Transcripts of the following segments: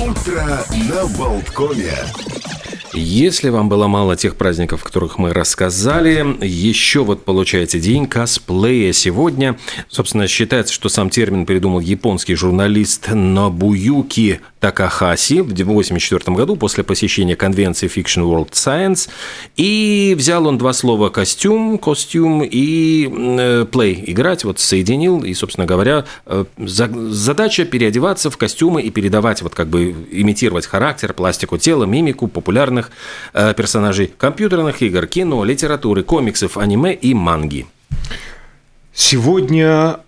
Утро на Болткоме. Если вам было мало тех праздников, о которых мы рассказали, еще вот получается день косплея сегодня. Собственно, считается, что сам термин придумал японский журналист Нобуюки Такахаси в 1984 году после посещения конвенции Fiction World Science. И взял он два слова «костюм», «костюм» и «play» – «играть», вот соединил. И, собственно говоря, э, задача переодеваться в костюмы и передавать, вот как бы имитировать характер, пластику тела, мимику популярных э, персонажей компьютерных игр, кино, литературы, комиксов, аниме и манги. Сегодня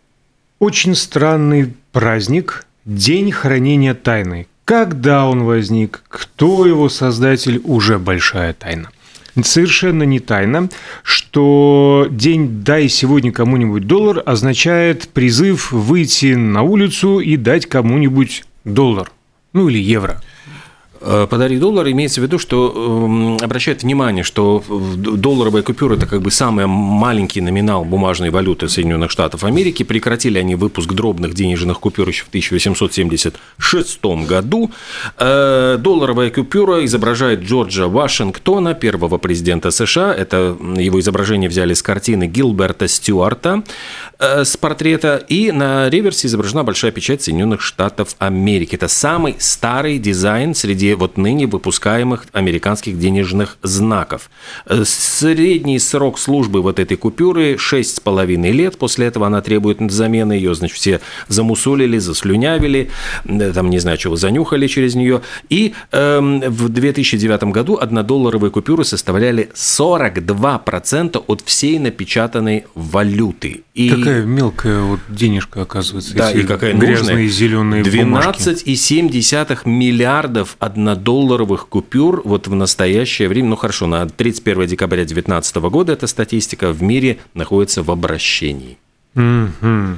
очень странный праздник – День хранения тайны. Когда он возник, кто его создатель, уже большая тайна. Совершенно не тайна, что день «дай сегодня кому-нибудь доллар» означает призыв выйти на улицу и дать кому-нибудь доллар, ну или евро. Э, подари доллар имеется в виду, что эм, обращает внимание, что долларовая купюра – это как бы самый маленький номинал бумажной валюты Соединенных Штатов Америки. Прекратили они выпуск дробных денежных купюр еще в 1876 году. Э, долларовая купюра изображает Джорджа Вашингтона, первого президента США. Это его изображение взяли с картины Гилберта Стюарта э, с портрета. И на реверсе изображена большая печать Соединенных Штатов Америки. Это самый старый дизайн среди вот ныне выпускаемых американских денежных знаков. Э, средний срок службы вот этой купюры 6,5 лет. После этого она требует замены. Ее, значит, все замусолили, заслюнявили, э, там, не знаю, чего, занюхали через нее. И эм, в 2009 году однодолларовые купюры составляли 42% от всей напечатанной валюты. И... Какая мелкая вот денежка, оказывается, да, и какая грязные нужная. зеленые 12,7 миллиардов однодолларовых однодолларовых купюр вот в настоящее время, ну хорошо, на 31 декабря 2019 года эта статистика в мире находится в обращении. Mm-hmm.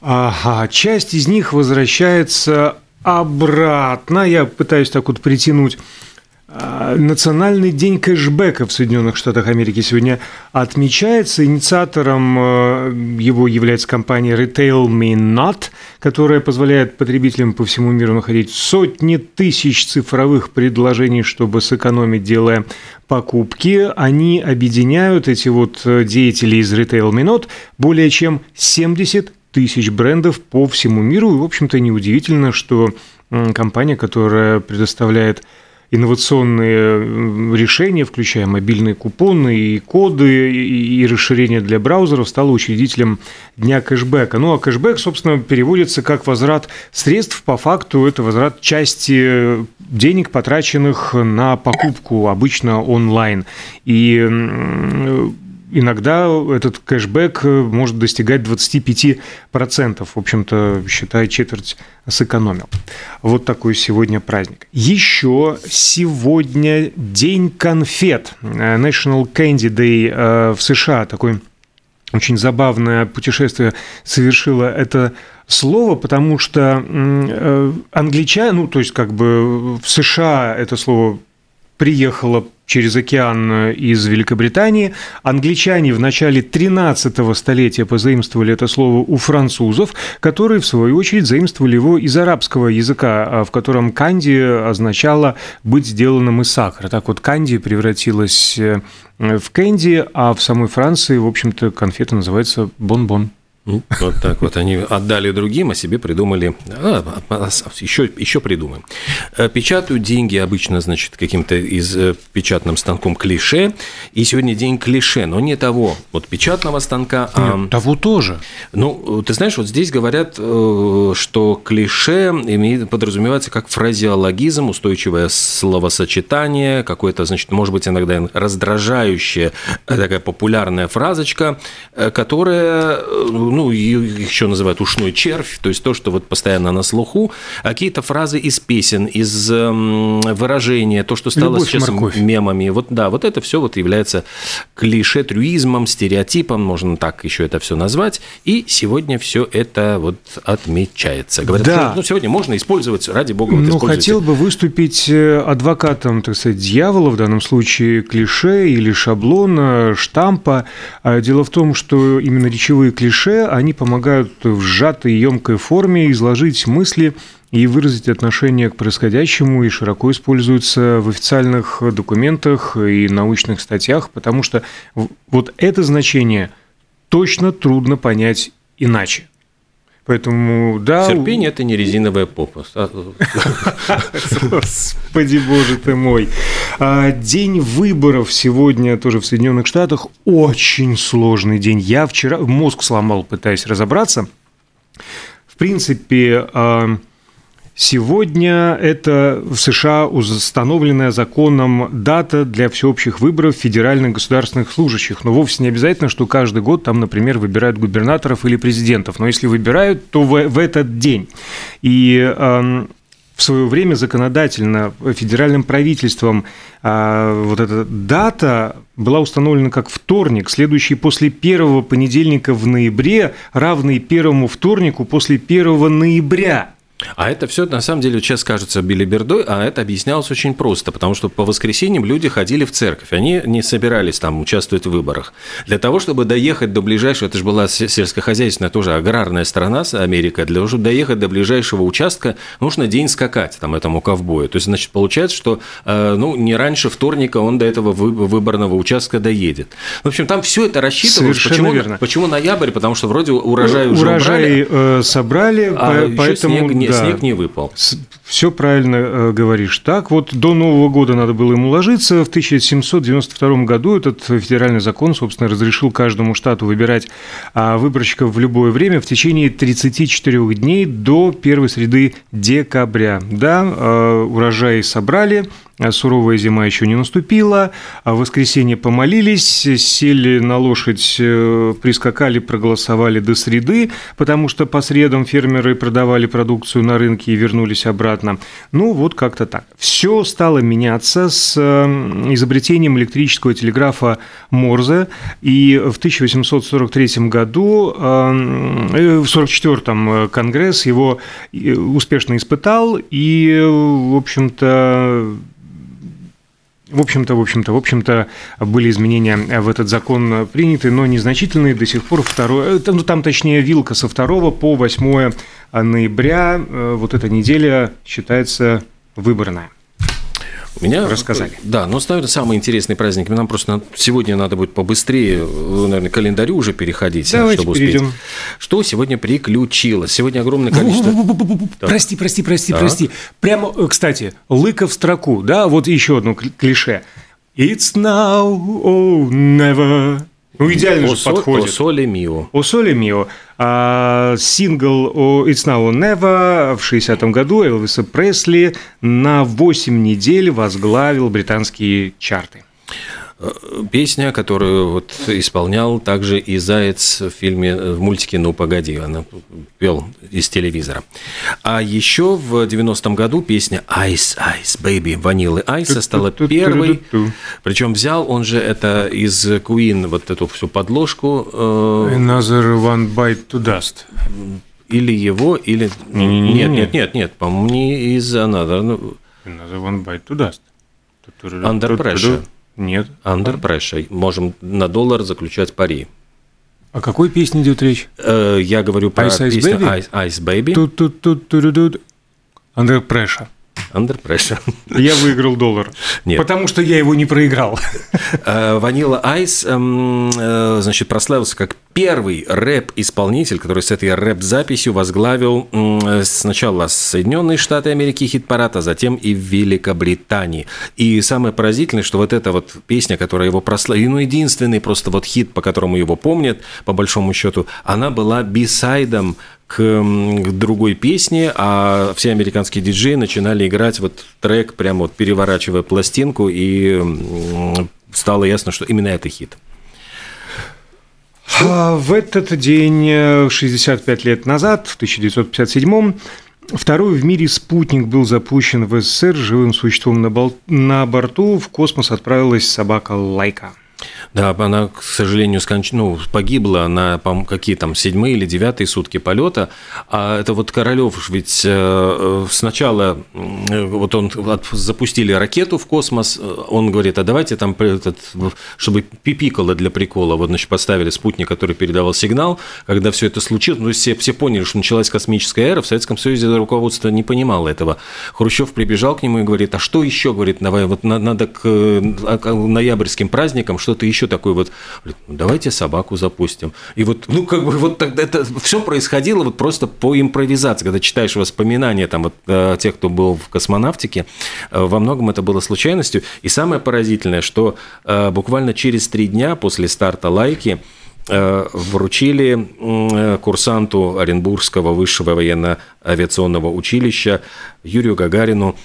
Ага, часть из них возвращается обратно. Я пытаюсь так вот притянуть Национальный день кэшбэка в Соединенных Штатах Америки сегодня отмечается. Инициатором э, его является компания Retail Me Not, которая позволяет потребителям по всему миру находить сотни тысяч цифровых предложений, чтобы сэкономить, делая покупки. Они объединяют эти вот э, деятели из Retail Me Not более чем 70 тысяч брендов по всему миру. И, в общем-то, неудивительно, что компания, которая предоставляет инновационные решения, включая мобильные купоны и коды, и расширения для браузеров, стала учредителем Дня кэшбэка. Ну, а кэшбэк, собственно, переводится как возврат средств. По факту это возврат части денег, потраченных на покупку, обычно онлайн. И иногда этот кэшбэк э, может достигать 25%. В общем-то, считай, четверть сэкономил. Вот такой сегодня праздник. Еще сегодня День конфет. Э, National Candy Day э, в США. Такой очень забавное путешествие совершило это слово, потому что англичане, ну, то есть как бы в США это слово приехало через океан э, из Великобритании. Англичане в начале 13 столетия позаимствовали это слово у французов, которые, в свою очередь, заимствовали его из арабского языка, а, в котором канди означало быть сделанным из сахара. Так вот, канди превратилась э, в кэнди, а в самой Франции, в общем-то, конфета называется бон-бон. Ну, вот так вот они отдали другим, а себе придумали, а, еще, еще придумаем. Э, печатают деньги обычно, значит, каким-то из э, печатным станком клише, и сегодня день клише, но не того, вот печатного станка, а... Нет, того тоже. Ну, ты знаешь, вот здесь говорят, э, что клише имеет, подразумевается как фразеологизм, устойчивое словосочетание, какое-то, значит, может быть, иногда раздражающая такая популярная фразочка, которая, ну, еще называют ушной червь, то есть то, что вот постоянно на слуху, а какие-то фразы из песен, из эм, выражения, то, что стало Любовь, сейчас морковь. мемами. Вот да, вот это все вот является клише, трюизмом, стереотипом, можно так еще это все назвать. И сегодня все это вот отмечается. Говорят, да. что ну, сегодня можно использовать, ради бога. Вот ну, хотел бы выступить э, адвокатом, так сказать, дьявола, в данном случае клише или шаблона, штампа. А дело в том, что именно речевые клише, они помогают в сжатой, емкой форме изложить мысли и выразить отношение к происходящему и широко используется в официальных документах и научных статьях, потому что вот это значение точно трудно понять иначе. Поэтому, да... Терпение – это не резиновая попа. Господи, боже ты мой. А, день выборов сегодня тоже в Соединенных Штатах. Очень сложный день. Я вчера мозг сломал, пытаясь разобраться. В принципе, а, Сегодня это в США установленная законом дата для всеобщих выборов федеральных государственных служащих. Но вовсе не обязательно, что каждый год там, например, выбирают губернаторов или президентов. Но если выбирают, то в, в этот день. И э, в свое время законодательно федеральным правительством э, вот эта дата была установлена как вторник, следующий после первого понедельника в ноябре, равный первому вторнику после первого ноября. А это все на самом деле сейчас кажется билибердой, а это объяснялось очень просто, потому что по воскресеньям люди ходили в церковь, они не собирались там участвовать в выборах. Для того, чтобы доехать до ближайшего, это же была сельскохозяйственная тоже аграрная страна Америка, для того, чтобы доехать до ближайшего участка, нужно день скакать там этому ковбою. То есть, значит, получается, что э, ну, не раньше вторника он до этого выборного участка доедет. В общем, там все это рассчитывалось. Почему, верно. почему ноябрь? Потому что вроде урожай уже урожай убрали, э, собрали, а поэтому снег, да. снег не выпал. Все правильно э, говоришь. Так вот, до Нового года надо было ему ложиться. В 1792 году этот федеральный закон, собственно, разрешил каждому штату выбирать а, выборщиков в любое время в течение 34 дней до первой среды декабря. Да, э, урожай собрали, суровая зима еще не наступила, а в воскресенье помолились, сели на лошадь, э, прискакали, проголосовали до среды, потому что по средам фермеры продавали продукцию на рынке и вернулись обратно. Ну, вот как-то так. Все стало меняться с э, изобретением электрического телеграфа Морзе, и в 1843 году, э, в 1944 Конгресс его успешно испытал, и, в общем-то, в общем-то, в общем-то, в общем-то, были изменения в этот закон приняты, но незначительные. До сих пор второе, ну, там, точнее, вилка со 2 по 8 ноября, э, вот эта неделя считается выборная. Меня рассказали. Да, но наверное, самый интересный праздник. Нам просто сегодня надо будет побыстрее, наверное, календарю уже переходить, Давайте чтобы перейдем. успеть. Что сегодня приключилось? Сегодня огромное количество. Прости, прости, прости, прости. Прямо, э, кстати, лыка в строку, да, вот еще одно клише. It's now or never. Ну, идеально о же со, подходит. О соле мио. О соле мио. А, сингл It's Now or Never в 60-м году Элвиса Пресли на 8 недель возглавил британские чарты. Песня, которую вот исполнял также и Заяц в фильме, в мультике «Ну, погоди», она пел из телевизора. А еще в 90-м году песня «Ice, Ice, Baby» Ванилы Айса стала первой. Причем взял он же это из Queen, вот эту всю подложку. Э, Another One Bite to Dust или его, или... Не, не, не, нет, нет, нет, нет, по-моему, не из Another. Ну, Another One Bite to Dust. Under Pressure. Нет. Under pressure. Можем на доллар заключать пари. О какой песне идет речь? Э, я говорю про Ice, песню Ice, Ice Baby. Тут, тут, тут, тут, тут. Under pressure. Under pressure. Я выиграл доллар. Нет. Потому что я его не проиграл. Ванила э, Айс, эм, э, значит, прославился как первый рэп-исполнитель, который с этой рэп-записью возглавил сначала Соединенные Штаты Америки хит-парад, а затем и в Великобритании. И самое поразительное, что вот эта вот песня, которая его прославила, ну, единственный просто вот хит, по которому его помнят, по большому счету, она была бисайдом к, к другой песне, а все американские диджеи начинали играть вот трек, прямо вот переворачивая пластинку, и стало ясно, что именно это хит. А в этот день, 65 э, лет назад, в 1957 Второй в мире спутник был запущен в СССР живым существом на, бол... на борту. В космос отправилась собака Лайка. Да, она, к сожалению, сконч... ну, погибла на какие там седьмые или девятые сутки полета. А это вот Королев ведь э, сначала вот он запустили ракету в космос, он говорит, а давайте там этот, чтобы пипикало для прикола, вот значит поставили спутник, который передавал сигнал, когда все это случилось, ну все все поняли, что началась космическая эра, в Советском Союзе руководство не понимало этого. Хрущев прибежал к нему и говорит, а что еще, говорит, давай вот надо к ноябрьским праздникам что-то еще такое вот, ну, давайте собаку запустим. И вот, ну, как бы вот тогда это все происходило вот просто по импровизации. Когда читаешь воспоминания там вот э, тех, кто был в космонавтике, э, во многом это было случайностью. И самое поразительное, что э, буквально через три дня после старта «Лайки» вручили курсанту Оренбургского высшего военно-авиационного училища Юрию Гагарину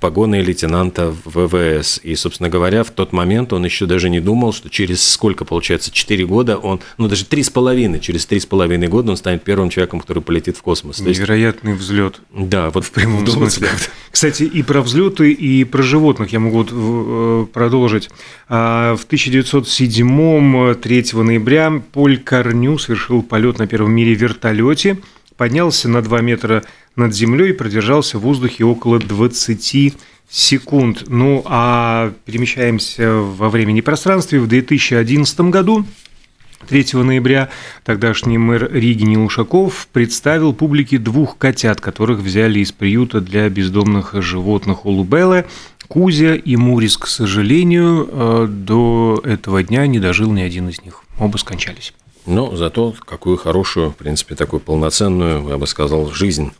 погоны лейтенанта ВВС. И, собственно говоря, в тот момент он еще даже не думал, что через сколько, получается, 4 года он, ну даже 3,5, через 3,5 года он станет первым человеком, который полетит в космос. Невероятный есть, взлет. Да, вот в прямом смысле. Кстати, и про взлеты, и про животных я могу э, продолжить. А, в 1907 3 ноября Поль Корню совершил полет на первом мире вертолете, поднялся на 2 метра над землей и продержался в воздухе около 20 секунд. Ну а перемещаемся во времени и пространстве. В 2011 году 3 ноября тогдашний мэр Риги Нилушаков представил публике двух котят, которых взяли из приюта для бездомных животных Улубелы. Кузя и Мурис, к сожалению, э, до этого дня не дожил ни один из них. Оба скончались. Но зато какую хорошую, в принципе, такую полноценную, я бы сказал, жизнь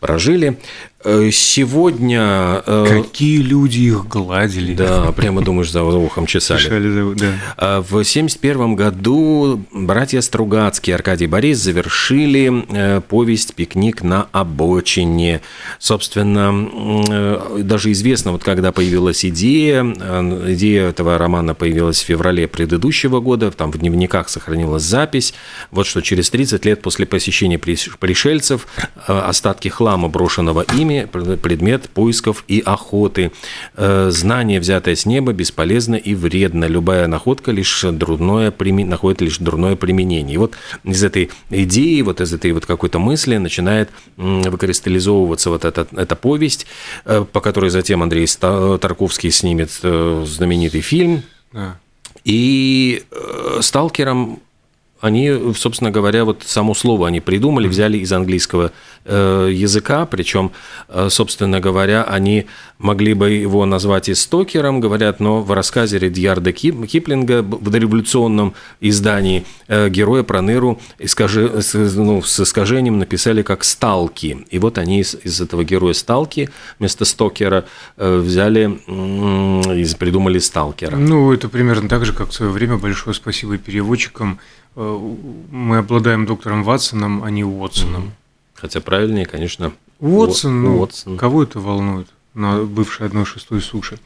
прожили. Э, сегодня... Э, Какие люди их гладили. Да, прямо думаешь, за ухом чесали. чесали да. А в 1971 году братья Стругацкие, Аркадий Борис завершили э, повесть «Пикник на обочине». Собственно, даже известно, вот когда появилась идея, идея этого романа появилась в феврале предыдущего года, там в дневниках сохранилась запись, вот что через 30 лет после посещения пришельцев остатки хлама, брошенного ими, ними предмет поисков и охоты. Э, знание, взятое с неба, бесполезно и вредно. Любая находка лишь дурное, находит лишь дурное применение. И вот из этой идеи, вот из этой вот какой-то мысли начинает выкристаллизовываться вот эта, эта повесть, э, по которой затем Андрей Тарковский снимет э, знаменитый фильм. Да. И сталкером они, собственно говоря, вот само слово они придумали, взяли из английского э, языка, причем, э, собственно говоря, они могли бы его назвать и стокером, говорят, но в рассказе Редьярда Киплинга в дореволюционном издании э, героя Проныру искажи, ну, с искажением написали как «сталки». И вот они из, из этого героя «сталки» вместо стокера взяли и придумали «сталкера». Ну, это примерно так же, как в свое время большое спасибо переводчикам Э, мы обладаем доктором Ватсоном, а не Уотсоном. Хотя правильнее, конечно, Уотсон. Ну, Уотсон. Кого это волнует? на бывшей 1.6 суши.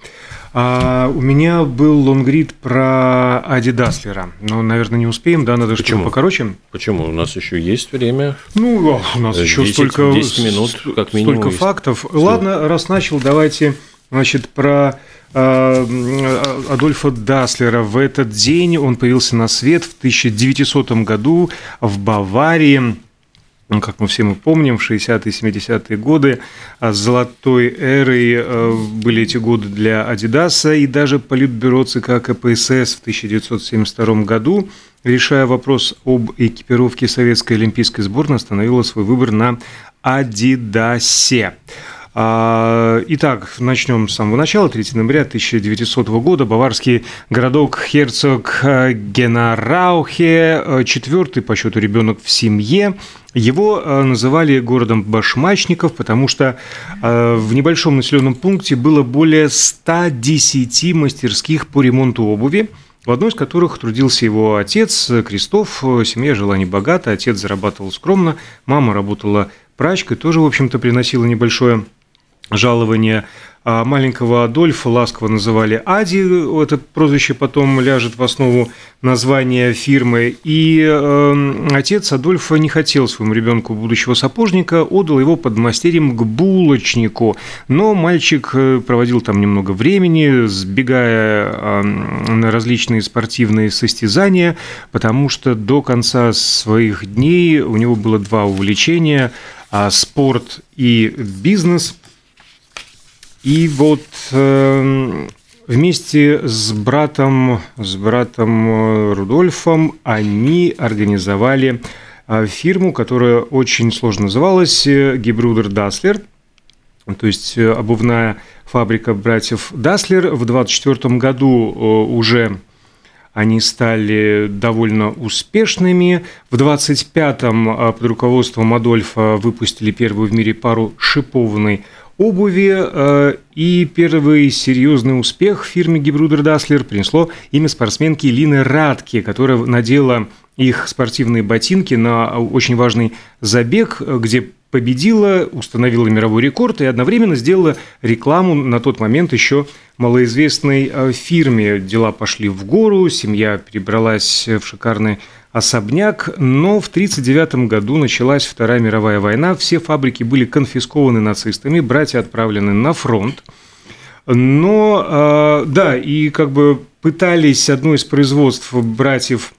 А у меня был лонгрид про Ади Даслера. Но, наверное, не успеем, да, надо что-то покороче. Почему? У нас еще есть время. Ну, у нас 10, еще столько, 10 минут, как минимум. Столько фактов. Ладно, раз начал, давайте, значит, про Адольфа Даслера. В этот день он появился на свет в 1900 году в Баварии. Ну, как мы все мы помним, в 60-е 70-е годы а золотой эрой э, были эти годы для Адидаса, и даже Политбюро ЦК КПСС в 1972 году, решая вопрос об экипировке советской олимпийской сборной, остановила свой выбор на Адидасе. А, итак, начнем с самого начала. 3 ноября 1900 года баварский городок Херцог Генараухе, э, четвертый по счету ребенок в семье. Его э, называли городом башмачников, потому что э, в небольшом населенном пункте было более 110 мастерских по ремонту обуви, в одной из которых трудился его отец Крестов. Семья жила небогато, отец зарабатывал скромно, мама работала прачкой, тоже, в общем-то, приносила небольшое жалование. а маленького Адольфа ласково называли Ади, это прозвище потом ляжет в основу названия фирмы. И э, отец Адольфа не хотел своему ребенку будущего сапожника, отдал его под мастерем к булочнику. Но мальчик э, проводил там немного времени, сбегая э, на различные спортивные состязания, потому что до конца своих дней у него было два увлечения – спорт и бизнес – и вот э, вместе с братом, с братом э, Рудольфом они организовали э, фирму, которая очень сложно называлась Gebrüder Dassler, то есть обувная фабрика братьев Даслер. В 24 году уже они стали довольно успешными. В 25-м под руководством Адольфа выпустили первую в мире пару шипованной обуви, э, и первый серьезный успех в фирме Гибрудер Даслер принесло имя спортсменки Лины Радки, которая надела их спортивные ботинки на очень важный забег, где победила, установила мировой рекорд и одновременно сделала рекламу на тот момент еще малоизвестной э, фирме. Дела пошли в гору, семья перебралась в шикарный особняк, но в 1939 году началась Вторая мировая война, все фабрики были конфискованы нацистами, братья отправлены на фронт. Но, э, да, и как бы пытались одно из производств братьев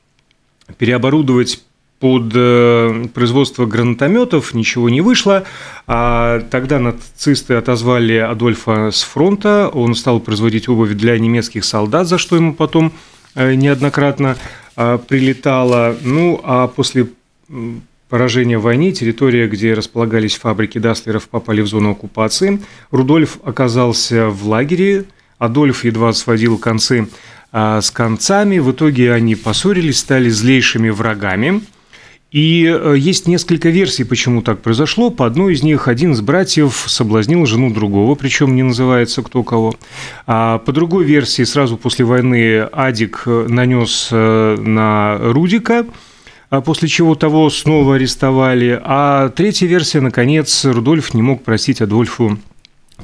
переоборудовать под э, производство гранатометов, ничего не вышло. А тогда нацисты отозвали Адольфа с фронта, он стал производить обувь для немецких солдат, за что ему потом э, неоднократно а, прилетала. Ну, а после поражения в войне территория, где располагались фабрики Даслеров, попали в зону оккупации. Рудольф оказался в лагере, Адольф едва сводил концы а, с концами. В итоге они поссорились, стали злейшими врагами – и э, есть несколько версий, почему так произошло. По одной из них один из братьев соблазнил жену другого, причем не называется кто кого. А по другой версии, сразу после войны Адик э, нанес э, на Рудика, а после чего того снова арестовали. А третья версия, наконец, Рудольф не мог простить Адольфу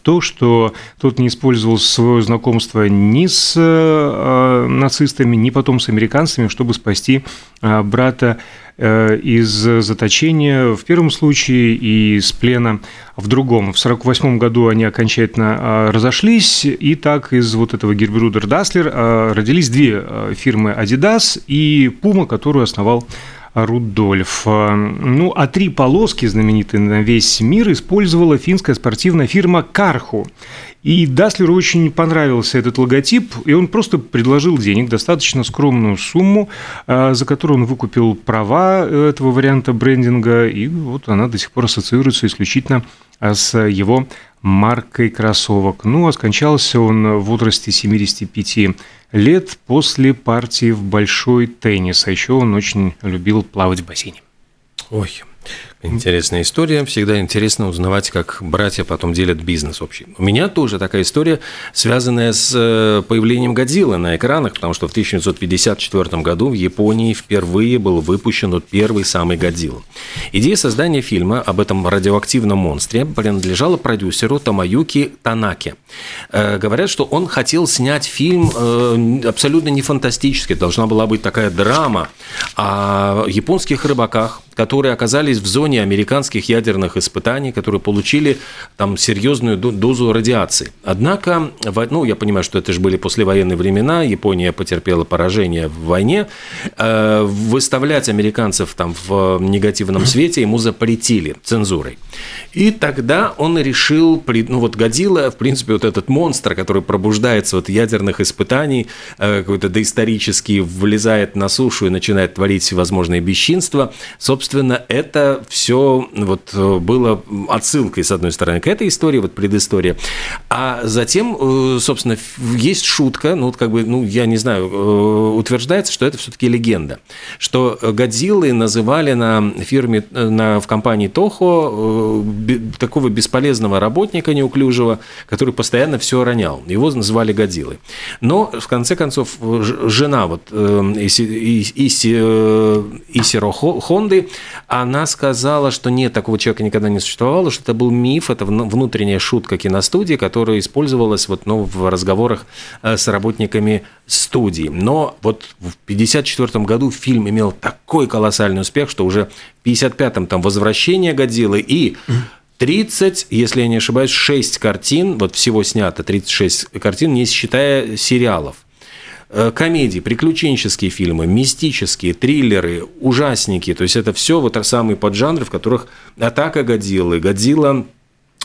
то, что тот не использовал свое знакомство ни с э, нацистами, ни потом с американцами, чтобы спасти э, брата э, из заточения в первом случае и из плена в другом. В 1948 году они окончательно э, разошлись, и так из вот этого Герберудер Даслер э, родились две э, фирмы Adidas и Puma, которую основал Рудольф. Ну, а три полоски, знаменитые на весь мир, использовала финская спортивная фирма «Карху». И Даслеру очень понравился этот логотип, и он просто предложил денег, достаточно скромную сумму, а, за которую он выкупил права этого варианта брендинга, и вот она до сих пор ассоциируется исключительно с его маркой кроссовок. Ну, а скончался он в возрасте 75 лет после партии в большой теннис. А еще он очень любил плавать в бассейне. Ой, Интересная история. Всегда интересно узнавать, как братья потом делят бизнес общий. У меня тоже такая история, связанная с э, появлением Годзиллы на экранах, потому что в 1954 году в Японии впервые был выпущен вот первый самый Годзилла. Идея создания фильма об этом радиоактивном монстре принадлежала продюсеру Тамаюки Танаке. Э, говорят, что он хотел снять фильм э, абсолютно не фантастический, должна была быть такая драма о японских рыбаках, которые оказались в зоне американских ядерных испытаний, которые получили там серьезную дозу радиации. Однако, ну, я понимаю, что это же были послевоенные времена, Япония потерпела поражение в войне, э, выставлять американцев там в негативном свете ему запретили цензурой. И тогда он решил, ну вот Годзилла, в принципе, вот этот монстр, который пробуждается от ядерных испытаний, э, какой-то доисторический, влезает на сушу и начинает творить всевозможные бесчинства, собственно, это все вот э, было отсылкой, с одной стороны, к этой истории, вот предыстория. А затем, э, собственно, есть шутка, ну, вот как бы, ну, я не знаю, э, утверждается, что это все-таки легенда, что Годзиллы называли на фирме, на, в компании Тохо такого бесполезного работника неуклюжего, который постоянно все ронял. Его называли Годзиллой. Но, в конце концов, жена вот Иси, Иси, Исиро Хонды она сказала, сказала, что нет, такого человека никогда не существовало, что это был миф, это внутренняя шутка киностудии, которая использовалась вот, ну, в разговорах э, с работниками студии. Но вот в 1954 году фильм имел такой колоссальный успех, что уже в 1955-м там «Возвращение Годзиллы» и 30, если я не ошибаюсь, 6 картин, вот всего снято 36 картин, не считая сериалов. Э, комедии, приключенческие фильмы, мистические, триллеры, ужасники. То есть это все вот самые поджанры, в которых атака Годзиллы, Годзилла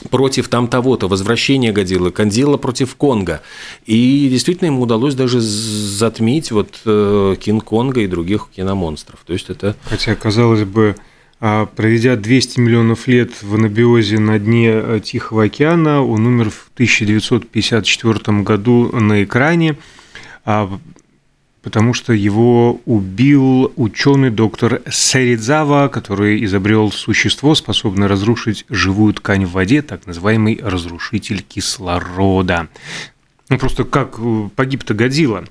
против там того-то, возвращение Годзиллы, Годзилла против Конга. И действительно ему удалось даже затмить вот э, Кинг-Конга и других киномонстров. То есть это... Хотя, казалось бы, а, проведя 200 миллионов лет в анабиозе на дне э, Тихого океана, он умер в 1954 году на экране потому что его убил ученый доктор Саридзава, который изобрел существо, способное разрушить живую ткань в воде, так называемый разрушитель кислорода. Ну, просто как э, погиб-то Годзилла?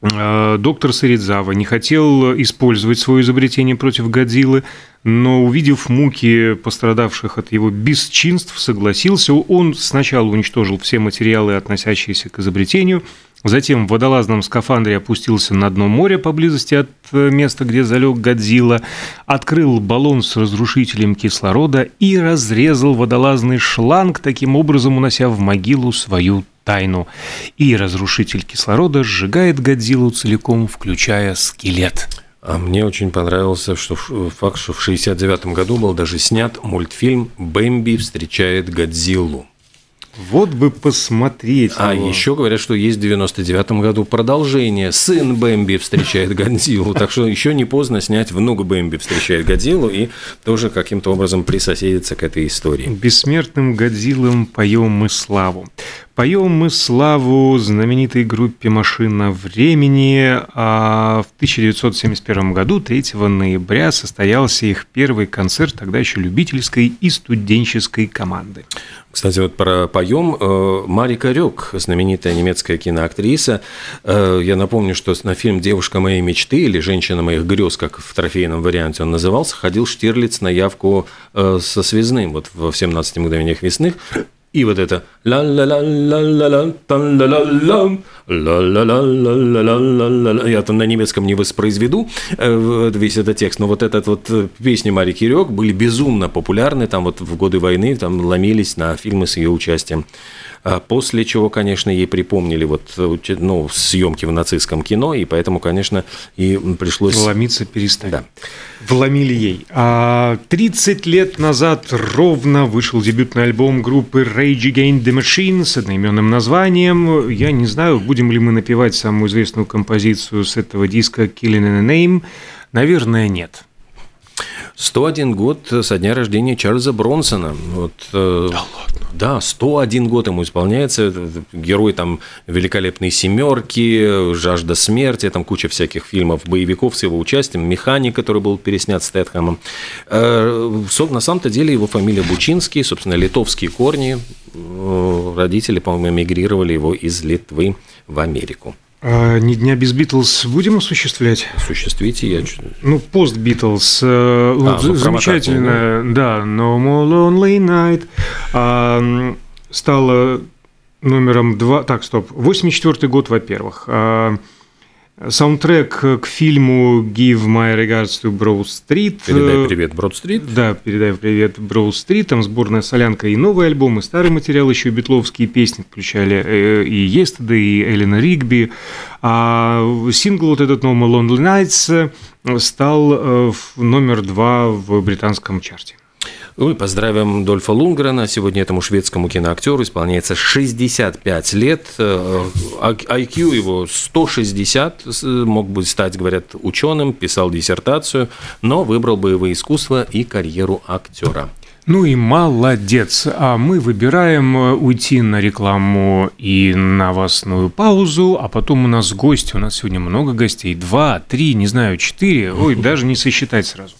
А, доктор Саридзава не хотел использовать свое изобретение против Годзиллы, но увидев муки пострадавших от его бесчинств, согласился. Он сначала уничтожил все материалы, относящиеся к изобретению, затем в водолазном скафандре опустился на дно моря поблизости от э, места, где залег Годзилла, открыл баллон с разрушителем кислорода и разрезал водолазный шланг, таким образом унося в могилу свою тайну. И разрушитель кислорода сжигает Годзиллу целиком, включая скелет. А мне очень понравился что факт, что в 1969 году был даже снят мультфильм «Бэмби встречает Годзиллу». Вот бы посмотреть. А его. еще говорят, что есть в 99 году продолжение. Сын Бэмби встречает Годзиллу. Так что еще не поздно снять внук Бэмби встречает Годзиллу и тоже каким-то образом присоседиться к этой истории. Бессмертным Годзиллам поем мы славу. Поем мы славу знаменитой группе «Машина времени». А в 1971 году, 3 ноября, состоялся их первый концерт тогда еще любительской и студенческой команды. Кстати, вот про поем э, Марика Рёк, знаменитая немецкая киноактриса. Э, я напомню, что на фильм «Девушка моей мечты» или «Женщина моих грез», как в трофейном варианте он назывался, ходил Штирлиц на явку э, со связным вот в «17 мгновениях весны». И вот это ла ла ла ла ла ла ла ла ла ла ла ла ла ла ла ла я там на немецком не воспроизведу весь этот текст, но вот этот вот песни Мари Кирек были безумно популярны, там вот в годы войны там ломились на фильмы с ее участием. После чего, конечно, ей припомнили вот, ну, съемки в нацистском кино, и поэтому, конечно, и пришлось... Ломиться перестать. Да. Вломили ей. А 30 лет назад ровно вышел дебютный альбом группы Rage Against the Machine с одноименным названием. Я не знаю, будем ли мы напевать самую известную композицию с этого диска Killing in a Name. Наверное, нет. 101 год со дня рождения Чарльза Бронсона. Вот, э, да ладно? Да, 101 год ему исполняется. Герой там «Великолепной семерки», «Жажда смерти», там куча всяких фильмов, боевиков с его участием, «Механик», который был переснят Стэтхэмом. Э, на самом-то деле его фамилия Бучинский, собственно, литовские корни. Э, родители, по-моему, эмигрировали его из Литвы в Америку. А «Ни дня без Битлз» будем осуществлять? Осуществите, я... Ну, пост Битлз. Э, а, ну, замечательно, да. «No more lonely night» а, стала номером два... Так, стоп. 84 год, во-первых. А, Саундтрек к фильму «Give my regards to Broad Street». Передай привет Broad Street. Да, передай привет Broad Street. Там сборная солянка и новый альбом, и старый материал, еще битловские песни включали э, и Yesterday, и Эллена Ригби. А сингл вот этот No More Lonely Nights стал э, номер два в британском чарте. Ну и поздравим Дольфа Лунгрена. Сегодня этому шведскому киноактеру исполняется 65 лет. IQ его 160. Мог бы стать, говорят, ученым, писал диссертацию, но выбрал боевые искусства и карьеру актера. Ну и молодец. А мы выбираем э, уйти на рекламу и новостную паузу, а потом у нас гости. У нас сегодня много гостей. Два, три, не знаю, четыре. Ой, даже не сосчитать сразу.